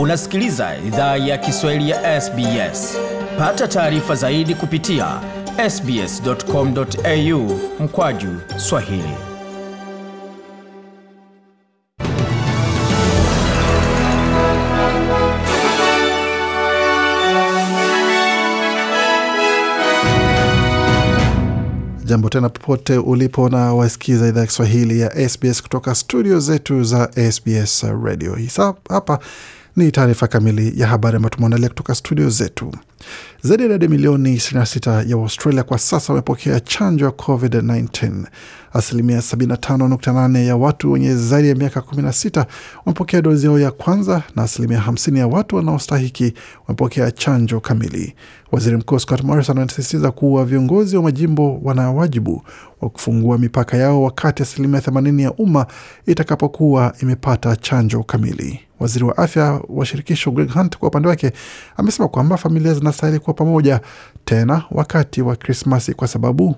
Unasikiliza idhaa ya Kiswahili ya SBS. Pata taarifa zaidi kupitia sbs.com.au mkwaju Swahili. Jambo tena popote ulipo na wasikiza idhaa ya Kiswahili ya SBS kutoka studio zetu za SBS Radio. Hisa hapa ni taarifa kamili ya habari ambayo tumeandalia kutoka studio zetu. Zaidi ya idadi milioni 26 ya Waustralia kwa sasa wamepokea chanjo ya COVID-19. Asilimia 75.8 ya watu wenye zaidi ya miaka 16 wamepokea dozi yao ya kwanza na asilimia 50 ya watu wanaostahiki wamepokea chanjo kamili. Waziri Mkuu Scott Morrison anasisitiza kuwa viongozi wa majimbo wana wajibu wa kufungua mipaka yao wakati asilimia 80 ya umma itakapokuwa imepata chanjo kamili. Waziri wa afya wa shirikisho Greg Hunt kwa upande wake amesema kwamba familia zinastahili kuwa pamoja tena wakati wa Krismasi kwa sababu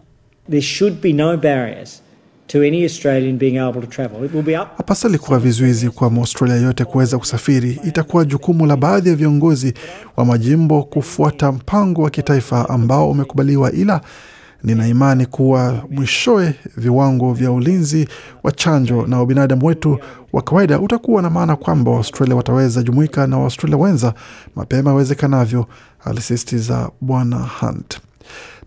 There should be no barriers to any Australian being able to travel. It will be up hapasali kuwa vizuizi kwa Mwaustralia yote kuweza kusafiri. Itakuwa jukumu la baadhi ya viongozi wa majimbo kufuata mpango wa kitaifa ambao umekubaliwa, ila nina imani kuwa mwishowe viwango vya ulinzi wa chanjo na ubinadamu wetu wa kawaida utakuwa na maana kwamba Waustralia wataweza jumuika na Waustralia wenza mapema iwezekanavyo, alisisitiza Bwana Hunt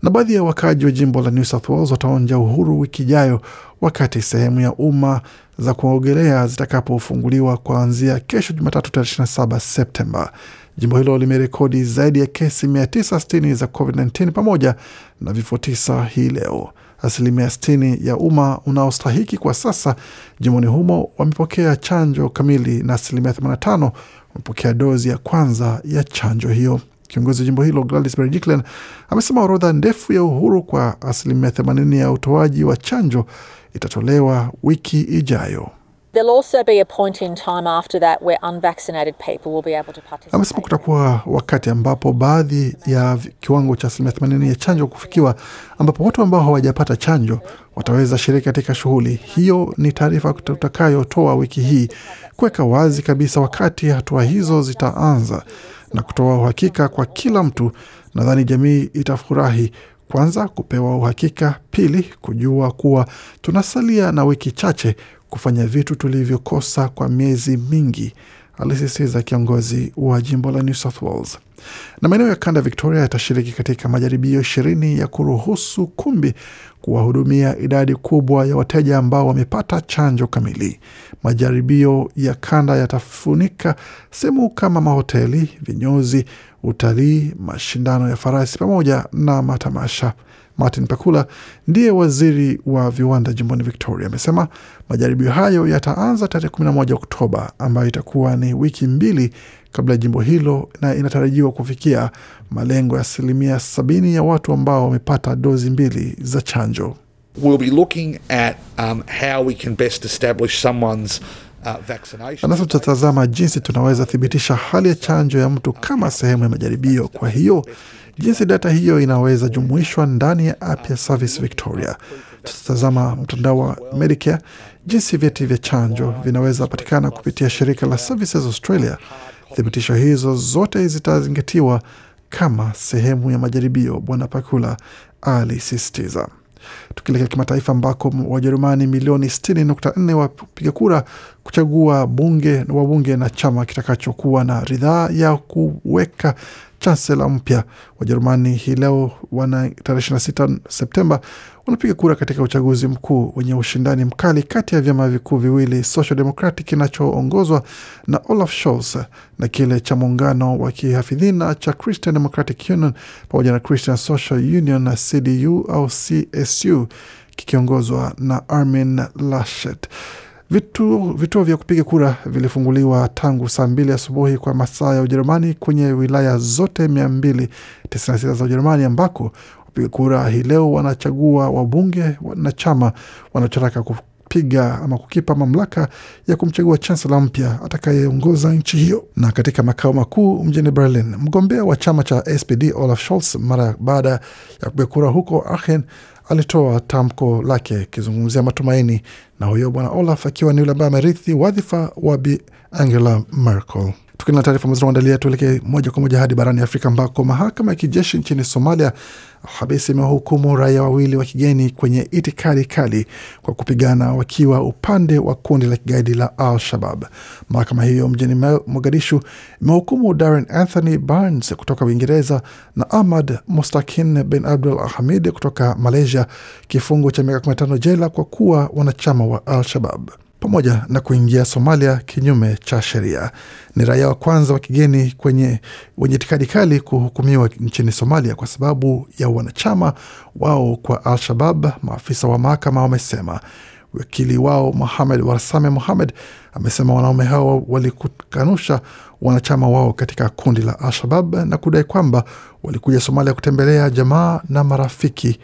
na baadhi ya wakaaji wa jimbo la New South Wales wataonja uhuru wiki ijayo wakati sehemu ya umma za kuogelea zitakapofunguliwa kuanzia kesho Jumatatu tarehe 27 Septemba. Jimbo hilo limerekodi zaidi ya kesi 960 za COVID-19 pamoja na vifo tisa hii leo. Asilimia 60 ya umma unaostahiki kwa sasa jimboni humo wamepokea chanjo kamili na asilimia 85 wamepokea dozi ya kwanza ya chanjo hiyo. Kiongozi wa jimbo hilo Gladys Berejiklian amesema orodha ndefu ya uhuru kwa asilimia 80 ya utoaji wa chanjo itatolewa wiki ijayo. There'll also be a point in time after that where unvaccinated people will be able to Amesema kutakuwa wakati ambapo baadhi ya kiwango cha asilimia 80 ya chanjo kufikiwa, ambapo watu ambao hawajapata chanjo wataweza shiriki katika shughuli hiyo. Ni taarifa tutakayotoa wiki hii kuweka wazi kabisa wakati hatua hizo zitaanza na kutoa uhakika kwa kila mtu. Nadhani jamii itafurahi kwanza kupewa uhakika, pili kujua kuwa tunasalia na wiki chache kufanya vitu tulivyokosa kwa miezi mingi, alisisitiza kiongozi wa jimbo la New South Wales. Na maeneo ya kanda Victoria yatashiriki katika majaribio ishirini ya kuruhusu kumbi kuwahudumia idadi kubwa ya wateja ambao wamepata chanjo kamili. Majaribio ya kanda yatafunika sehemu kama mahoteli, vinyozi, utalii, mashindano ya farasi pamoja na matamasha. Martin Pakula ndiye waziri wa viwanda jimboni Victoria amesema majaribio hayo yataanza tarehe 11 Oktoba, ambayo itakuwa ni wiki mbili kabla ya jimbo hilo, na inatarajiwa kufikia malengo ya asilimia sabini ya watu ambao wamepata dozi mbili za chanjo. We'll be looking at um, how we can best establish someone's uh, vaccination. Tutatazama jinsi tunaweza thibitisha hali ya chanjo ya mtu kama sehemu ya majaribio. Kwa hiyo jinsi data hiyo inaweza jumuishwa ndani ya app ya Service Victoria. Tutatazama mtandao wa Medicare, jinsi vyeti vya chanjo vinaweza patikana kupitia shirika la Services Australia. Thibitisho hizo zote zitazingatiwa kama sehemu ya majaribio, Bwana Pakula alisisitiza. Tukielekea kimataifa ambako Wajerumani milioni 60.4 wapiga kura kuchagua bunge wabunge na chama kitakachokuwa na ridhaa ya kuweka chansela mpya. Wajerumani hii leo wana tarehe 26 Septemba wanapiga kura katika uchaguzi mkuu wenye ushindani mkali kati ya vyama vikuu viwili Social Democratic kinachoongozwa na Olaf Scholz na kile cha muungano wa kihafidhina cha Christian Democratic Union pamoja na Christian Social Union na CDU au CSU kikiongozwa na Armin Laschet. Vituo, vituo vya kupiga kura vilifunguliwa tangu saa mbili asubuhi kwa masaa ya Ujerumani kwenye wilaya zote 296 za Ujerumani ambako wapiga kura hii leo wanachagua wabunge na chama wanachotaka kupiga ama kukipa mamlaka ya kumchagua chansela mpya atakayeongoza nchi hiyo. Na katika makao makuu mjini Berlin, mgombea wa chama cha SPD Olaf Scholz mara baada ya kupiga kura huko Aachen alitoa tamko lake akizungumzia matumaini, na huyo bwana Olaf akiwa ni yule ambaye amerithi wadhifa wa Bi Angela Merkel. Tukiwa na taarifa tunaandalia, tuelekee moja kwa moja hadi barani Afrika ambako mahakama ya kijeshi nchini Somalia Alhamisi imewahukumu raia wawili wa kigeni kwenye itikadi kali kwa kupigana wakiwa upande wa kundi la kigaidi la Al Shabab. Mahakama hiyo mjini Mogadishu imehukumu Darren Anthony Barnes kutoka Uingereza na Ahmad Mustakin bin Abdul Hamid kutoka Malaysia kifungo cha miaka 15 jela kwa kuwa wanachama wa Al Shabab pamoja na kuingia Somalia kinyume cha sheria. Ni raia wa kwanza wa kigeni kwenye wenye itikadi kali kuhukumiwa nchini Somalia kwa sababu ya wanachama wao kwa Al-Shabab, maafisa wa mahakama wamesema. Wakili wao Mohamed Warsame Mohamed amesema wanaume hao walikukanusha wanachama wao katika kundi la Al-Shabab na kudai kwamba walikuja Somalia kutembelea jamaa na marafiki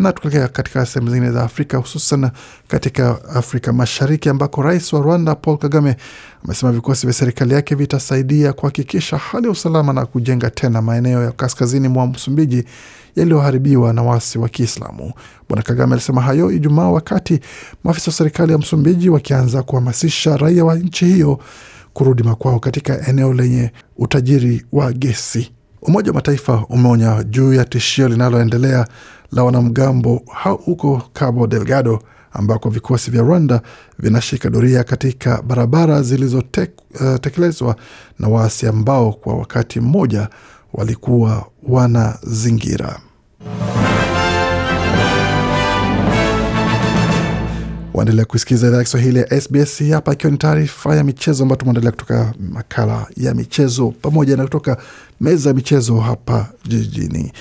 na tukielekea katika sehemu zingine za Afrika hususan katika Afrika Mashariki ambako rais wa Rwanda Paul Kagame amesema vikosi vya serikali yake vitasaidia kuhakikisha hali ya usalama na kujenga tena maeneo ya kaskazini mwa Msumbiji yaliyoharibiwa na waasi wa Kiislamu. Bwana Kagame alisema hayo Ijumaa wakati maafisa wa serikali ya Msumbiji wakianza kuhamasisha raia wa nchi hiyo kurudi makwao katika eneo lenye utajiri wa gesi. Umoja wa Mataifa umeonya juu ya tishio linaloendelea la wanamgambo huko Cabo Delgado ambako vikosi vya Rwanda vinashika doria katika barabara zilizotekelezwa uh, na waasi ambao kwa wakati mmoja walikuwa wanazingira. Waendelea kusikiliza idhaa ya Kiswahili ya SBS hapa, ikiwa ni taarifa ya michezo ambayo tumeandalia kutoka makala ya michezo pamoja na kutoka meza ya michezo hapa jijini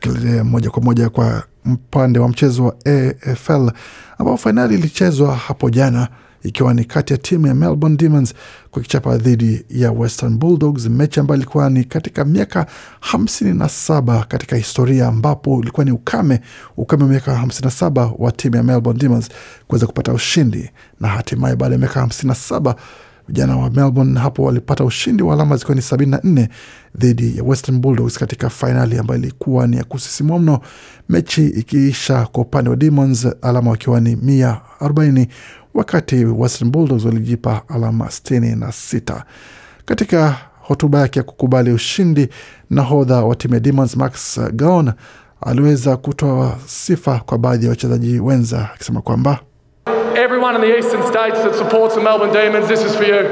tukielekea moja kwa moja kwa upande wa mchezo wa AFL ambao fainali ilichezwa hapo jana ikiwa ni kati ya timu ya Melbourne Demons kwa kichapa dhidi ya Western Bulldogs, mechi ambayo ilikuwa ni katika miaka hamsini na saba katika historia, ambapo ilikuwa ni ukame ukame wa miaka hamsini na saba wa timu ya Melbourne Demons kuweza kupata ushindi, na hatimaye baada ya miaka hamsini na saba vijana wa Melbourne hapo walipata ushindi wa alama zikiwa ni sabini na nne dhidi ya Western Bulldogs katika fainali ambayo ilikuwa ni ya kusisimua mno, mechi ikiisha kwa upande wa Demons alama wakiwa ni mia arobaini wakati Western Bulldogs walijipa alama sitini na sita. Katika hotuba yake ya kukubali ushindi, nahodha wa timu ya Demons Max Gawn aliweza kutoa sifa kwa baadhi ya wachezaji wenza akisema kwamba Everyone in the eastern states that supports the Melbourne Demons, this is for you.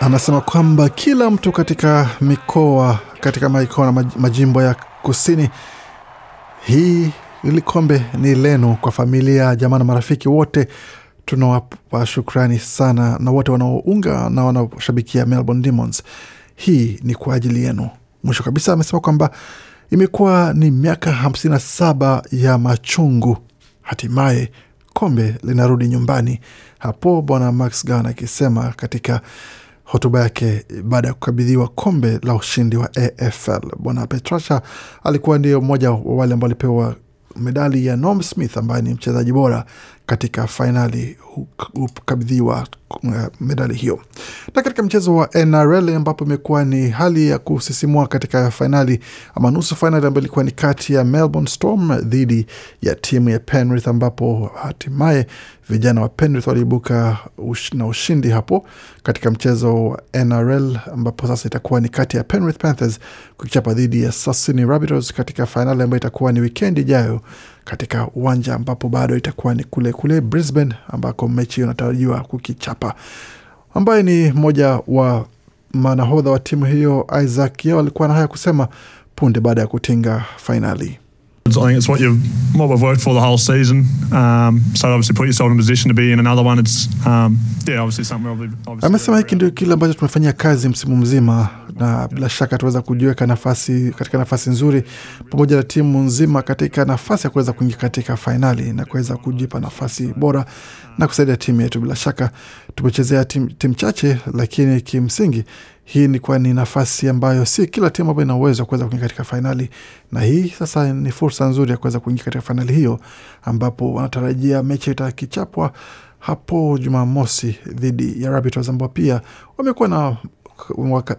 anasema kwamba kila mtu katika mikoa katika mikoa na majimbo ya kusini, hii ili kombe ni lenu, kwa familia, jamaa na marafiki wote tunawapa shukrani sana, na wote wanaounga na wanaoshabikia Melbourne Demons, hii ni kwa ajili yenu. Mwisho kabisa amesema kwamba imekuwa ni miaka hamsini na saba ya machungu, hatimaye kombe linarudi nyumbani. Hapo bwana Max Gan akisema katika hotuba yake baada ya kukabidhiwa kombe la ushindi wa AFL. Bwana Petrasha alikuwa ndio mmoja wa wale ambao walipewa medali ya Norm Smith ambaye ni mchezaji bora katika fainali hukabidhiwa uh, medali hiyo. Na katika mchezo wa NRL ambapo imekuwa ni hali ya kusisimua katika fainali ama nusu fainali ambayo ilikuwa ni kati ya Melbourne Storm dhidi ya timu ya Penrith, ambapo hatimaye vijana wa Penrith waliibuka ush, na ushindi hapo katika mchezo wa NRL ambapo sasa itakuwa ni kati ya Penrith Panthers kukichapa dhidi ya Sydney Rabbitohs katika fainali ambayo itakuwa ni wikendi ijayo katika uwanja ambapo bado itakuwa ni kule kule Brisbane ambako mechi hiyo inatarajiwa kukichapa, ambaye ni mmoja wa manahodha wa timu hiyo Isaac Yeo alikuwa na haya kusema punde baada ya kutinga fainali. I think it's what you've what we've worked for the whole season. Um, so obviously put yourself in a position to be in another one. It's um, yeah, obviously something obviously Amesema hiki ndio kile ambacho tumefanyia kazi msimu mzima, na bila shaka tuweza kujiweka nafasi katika nafasi nzuri pamoja na timu nzima katika nafasi ya kuweza kuingia katika fainali na kuweza kujipa nafasi bora na kusaidia timu yetu. Bila shaka tumechezea timu tim chache, lakini kimsingi hii ni kwa ni nafasi ambayo si kila timu ambayo ina uwezo wa kuweza kuingia katika fainali, na hii sasa ni fursa nzuri ya kuweza kuingia katika fainali hiyo, ambapo wanatarajia mechi itakichapwa hapo Jumamosi dhidi ya Rabbitohs ambao pia wamekuwa na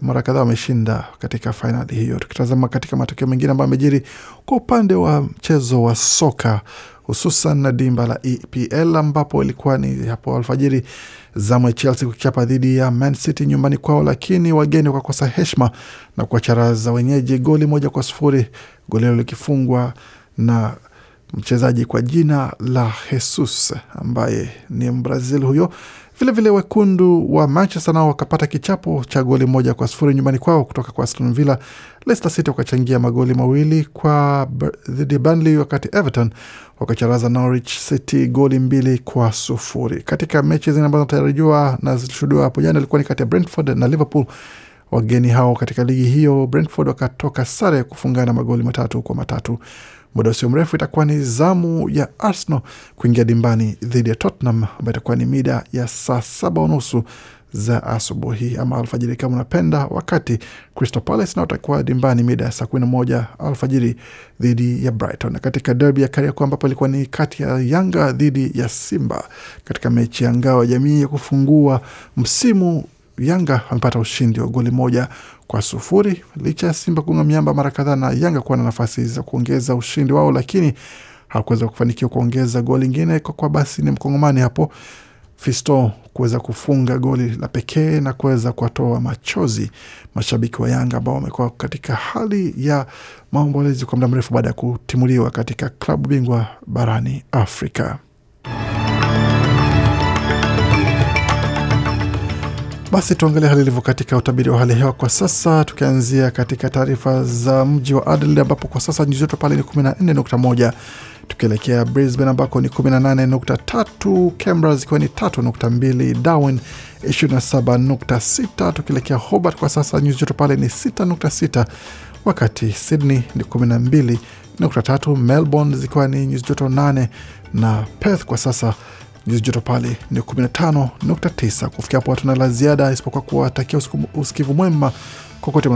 mara kadhaa wameshinda katika fainali hiyo. Tukitazama katika matokeo mengine ambayo amejiri kwa upande wa mchezo wa soka hususan na dimba la EPL ambapo ilikuwa ni hapo alfajiri zamu ya Chelsea kukichapa dhidi ya Man City nyumbani kwao, lakini wageni wakakosa heshima na kuwacharaza wenyeji goli moja kwa sufuri, goli hilo likifungwa na mchezaji kwa jina la Jesus ambaye ni Mbrazil huyo. Vilevile wekundu wa Manchester nao wakapata kichapo cha goli moja kwa sufuri nyumbani kwao kutoka kwa Aston Villa. Leicester City wakachangia magoli mawili kwa dhidi ya Burnley, wakati Everton wakacharaza Norwich City goli mbili kwa sufuri. Katika mechi zingine ambazo natarajiwa na zilishuhudiwa hapo jana ilikuwa ni kati ya Brentford na Liverpool. Wageni hao katika ligi hiyo Brentford wakatoka sare kufungana magoli matatu kwa matatu. Muda usio mrefu itakuwa ni zamu ya Arsenal kuingia dimbani dhidi ya Tottenham ambayo itakuwa ni mida ya saa saba unusu za asubuhi ama alfajiri kama unapenda, wakati Crystal Palace nao itakuwa dimbani mida ya saa kumi na moja alfajiri dhidi ya Brighton. Katika derby ya Kariakoo ambapo ilikuwa ni kati ya Yanga dhidi ya Simba katika mechi ya ngao ya jamii ya kufungua msimu Yanga amepata ushindi wa goli moja kwa sufuri licha ya Simba kuunga miamba mara kadhaa na Yanga kuwa na nafasi za kuongeza ushindi wao, lakini hakuweza kufanikiwa kuongeza goli ingine kwa kwa basi ni mkongomani hapo Fisto kuweza kufunga goli la pekee na kuweza kuwatoa machozi mashabiki wa Yanga ambao wamekuwa katika hali ya maombolezi kwa muda mrefu baada ya kutimuliwa katika klabu bingwa barani Afrika. Basi tuangalie hali ilivyo katika utabiri wa hali hewa kwa sasa, tukianzia katika taarifa za mji wa Adelaide ambapo kwa sasa nyuzi joto pale ni 14.1, tukielekea Brisbane ambako ni 18.3, Canberra zikiwa ni 3.2, Darwin 27.6, tukielekea Hobart kwa sasa nyuzi joto pale ni 6.6, wakati Sydney ni 12.3, Melbourne zikiwa ni nyuzi joto 8 na Perth kwa sasa nyuzi joto pale ni 15.9. Kufikia hapo hatuna la ziada isipokuwa kuwatakia usikivu mwema kokote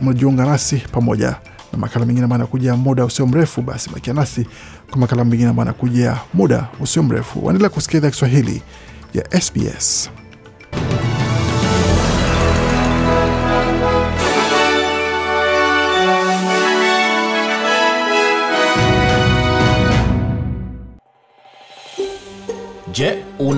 mnajiunga nasi pamoja na makala mengine ambayo anakuja muda usio mrefu. Basi bakia nasi kwa makala mengine ambayo anakuja muda usio mrefu. Waendelea kusikia Kiswahili ya SBS.